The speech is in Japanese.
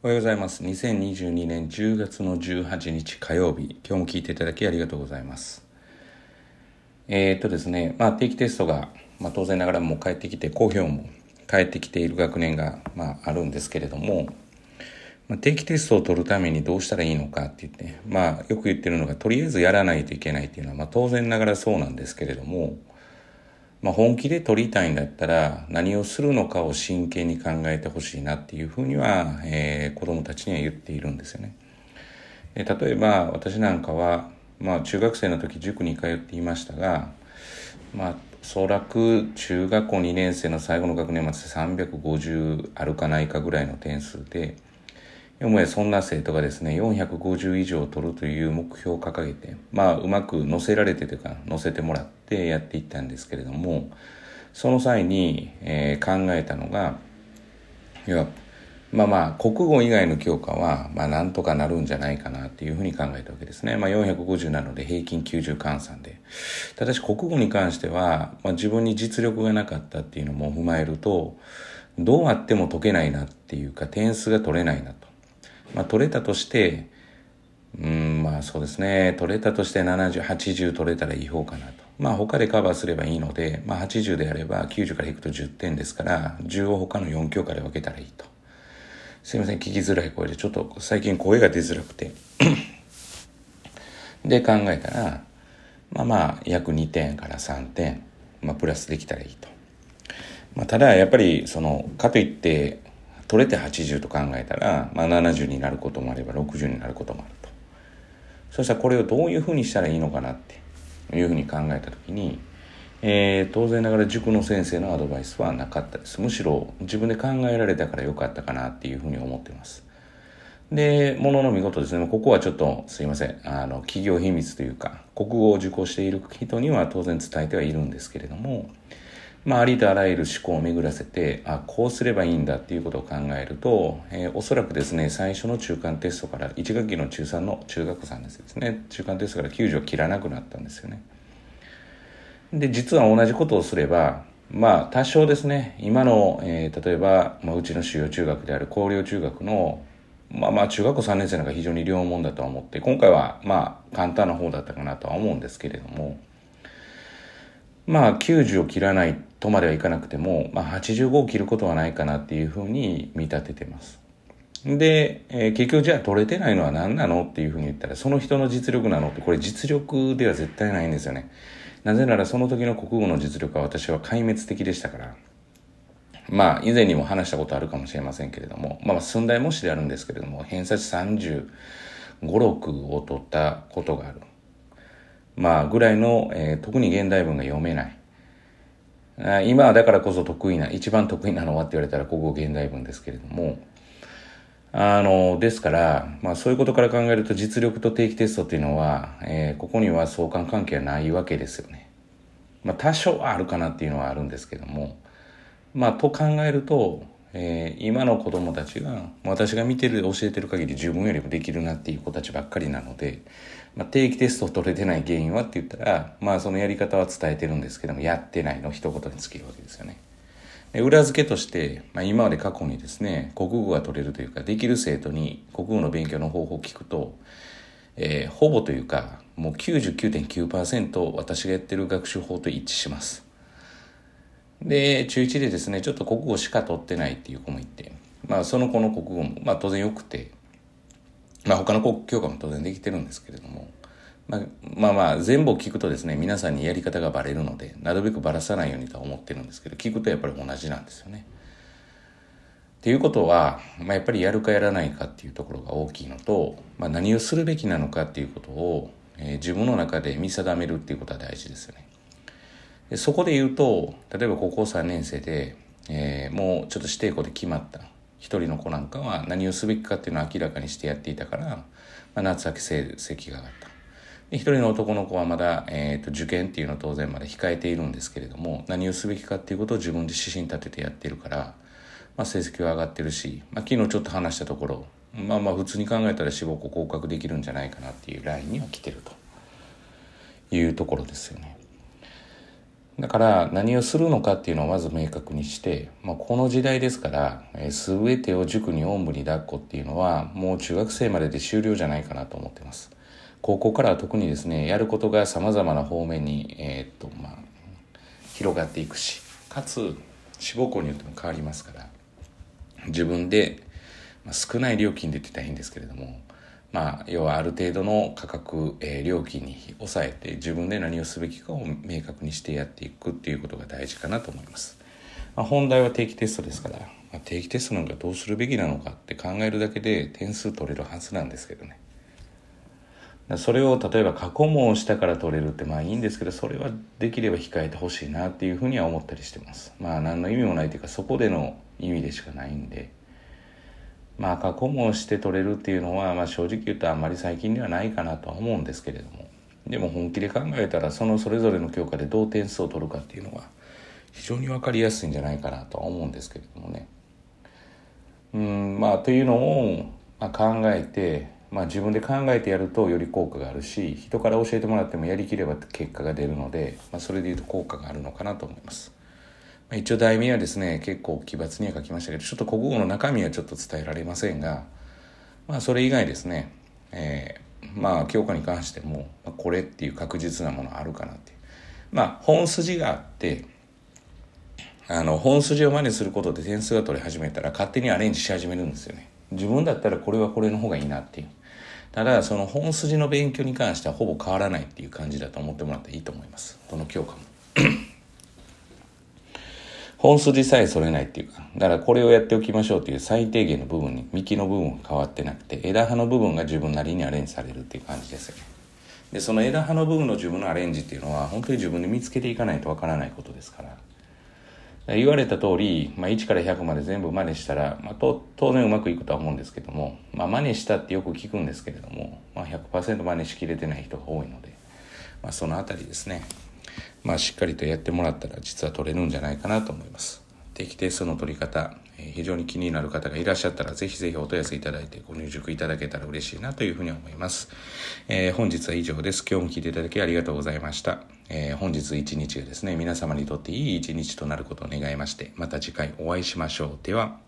おはようございます。2022年10月の18日火曜日、今日も聞いていただきありがとうございます。えー、っとですね、まあ定期テストが、まあ当然ながらもう帰ってきて、好評も帰ってきている学年が、まああるんですけれども、まあ、定期テストを取るためにどうしたらいいのかって言って、まあよく言ってるのが、とりあえずやらないといけないっていうのは、まあ当然ながらそうなんですけれども、まあ、本気で取りたいんだったら何をするのかを真剣に考えてほしいなっていうふうには、えー、子供たちには言っているんですよね。えー、例えば私なんかは、まあ、中学生の時塾に通っていましたが、まあ、おそらく中学校2年生の最後の学年末で350あるかないかぐらいの点数で、よもやそんな生徒がですね、450以上取るという目標を掲げて、まあ、うまく乗せられてというか、乗せてもらってやっていったんですけれども、その際に、えー、考えたのが、いや、まあまあ、国語以外の教科は、まあなんとかなるんじゃないかなっていうふうに考えたわけですね。まあ450なので平均90換算で。ただし国語に関しては、まあ自分に実力がなかったっていうのも踏まえると、どうあっても解けないなっていうか点数が取れないなと。まあ、取れたとして、うん、まあそうですね。取れたとして70、80取れたらいい方かなと。まあ他でカバーすればいいので、まあ80であれば90からいくと10点ですから、10を他の4教科で分けたらいいと。すいません、聞きづらい声で、ちょっと最近声が出づらくて。で考えたら、まあまあ約2点から3点、まあプラスできたらいいと。まあただやっぱりその、かといって取れて80と考えたら、まあ、70になることもあれば60になることもあるとそしたらこれをどういうふうにしたらいいのかなっていうふうに考えた時に、えー、当然ながら塾の先生のアドバイスはなかったですむしろ自分で考えられたからよかったかなっていうふうに思ってますで、ものの見事ですね。ここはちょっとすいません。あの、企業秘密というか、国語を受講している人には当然伝えてはいるんですけれども、まあ、ありとあらゆる思考を巡らせて、あ、こうすればいいんだっていうことを考えると、えー、おそらくですね、最初の中間テストから、1学期の中3の中学3ですね、中間テストから90を切らなくなったんですよね。で、実は同じことをすれば、まあ、多少ですね、今の、えー、例えば、まあ、うちの主要中学である高陵中学の、まあまあ、中学校3年生なんか非常に両門だとは思って、今回は、まあ、簡単な方だったかなとは思うんですけれども、まあ90を切らないとまではいかなくても、まあ、85を切ることはないかなっていうふうに見立ててます。で、えー、結局じゃあ取れてないのは何なのっていうふうに言ったら、その人の実力なのって、これ実力では絶対ないんですよね。なぜならその時の国語の実力は私は壊滅的でしたから。まあ、以前にも話したことあるかもしれませんけれども、まあ、寸大模試であるんですけれども、偏差値35、6を取ったことがある。まあ、ぐらいの、えー、特に現代文が読めない。今はだからこそ得意な、一番得意なのはって言われたら国語現代文ですけれども、あの、ですから、まあそういうことから考えると実力と定期テストっていうのは、えー、ここには相関関係はないわけですよね。まあ多少はあるかなっていうのはあるんですけども、まあと考えると、えー、今の子供たちが私が見てる教えてる限り自分よりもできるなっていう子たちばっかりなので、まあ、定期テストを取れてない原因はって言ったらまあそのやり方は伝えてるんですけどもやってないの一言に尽きるわけですよね。裏付けとして、まあ、今まで過去にですね国語が取れるというかできる生徒に国語の勉強の方法を聞くと、えー、ほぼというかもう99.9%私がやってる学習法と一致します。で、中1でですね、ちょっと国語しか取ってないっていう子もいて、まあその子の国語も、まあ当然良くて、まあ他の国教科も当然できてるんですけれども、まあ、まあまあ全部を聞くとですね、皆さんにやり方がバレるので、なるべくバラさないようにとは思ってるんですけど、聞くとやっぱり同じなんですよね。っていうことは、まあ、やっぱりやるかやらないかっていうところが大きいのと、まあ、何をするべきなのかっていうことを、えー、自分の中で見定めるっていうことは大事ですよね。でそこで言うと、例えば高校3年生で、えー、もうちょっと指定校で決まった一人の子なんかは何をすべきかっていうのを明らかにしてやっていたから、まあ、夏秋成績が上がった。一人の男の子はまだ、えーと、受験っていうのを当然まだ控えているんですけれども何をすべきかっていうことを自分で指針立ててやってるから、まあ、成績は上がってるし、まあ、昨日ちょっと話したところまあまあ普通に考えたら志望校合格できるんじゃないかなっていうラインには来てるというところですよね。だから何をするのかっていうのをまず明確にして、まあ、この時代ですから、えー、全てを塾におんぶに抱っこっていうのはもう中学生までで終了じゃないかなと思ってます。高校からは特にですね、やることが様々な方面に、えー、っと、まあ、広がっていくし、かつ、志望校によっても変わりますから、自分で、まあ、少ない料金でって言ったらいいんですけれども、まあ、要はある程度の価格、えー、料金に抑えて自分で何をすべきかを明確にしてやっていくっていうことが大事かなと思います。まあ、本題は定期テストですから、まあ、定期テストなんかどうするべきなのかって考えるだけで点数取れるはずなんですけどね。それを例えば過去問をしたから取れるってまあいいんですけどそれはできれば控えてほしいなっていうふうには思ったりしてますまあ何の意味もないというかそこでの意味でしかないんでまあ過去問して取れるっていうのは、まあ、正直言うとあんまり最近ではないかなとは思うんですけれどもでも本気で考えたらそのそれぞれの教科でどう点数を取るかっていうのは非常に分かりやすいんじゃないかなとは思うんですけれどもねうんまあというのを、ま、考えて、まあ、自分で考えてやるとより効果があるし人から教えてもらってもやりきれば結果が出るので、まあ、それでいうと効果があるのかなと思います。一応題名はですね結構奇抜には書きましたけどちょっと国語の中身はちょっと伝えられませんがまあそれ以外ですね、えー、まあ教科に関してもこれっていう確実なものあるかなっていう。まあ本筋があってあの本筋を真似することで点数が取り始めたら勝手にアレンジし始めるんですよね。自分だったらこれはこれの方がいいなっていう。ただその本筋の勉強に関してはほぼ変わらないっていう感じだと思ってもらっていいと思います。どの教科も。本筋さえそれないっていうか、だからこれをやっておきましょうっていう最低限の部分に、幹の部分が変わってなくて、枝葉の部分が自分なりにアレンジされるっていう感じですよね。で、その枝葉の部分の自分のアレンジっていうのは、本当に自分で見つけていかないとわからないことですから。言われた通り、まあ、1から100まで全部真似したら、まあ、当然うまくいくとは思うんですけども、まあ、真似したってよく聞くんですけれども、まあ100%真似しきれてない人が多いので、まあ、そのあたりですね。まあ、しっかりとやってもらったら実は取れるんじゃないかなと思います。定期テストの取り方、え非常に気になる方がいらっしゃったら、ぜひぜひお問い合わせいただいてご入塾いただけたら嬉しいなというふうに思います。えー、本日は以上です。今日も聞いていただきありがとうございました。えー、本日一日がですね、皆様にとっていい一日となることを願いまして、また次回お会いしましょう。では、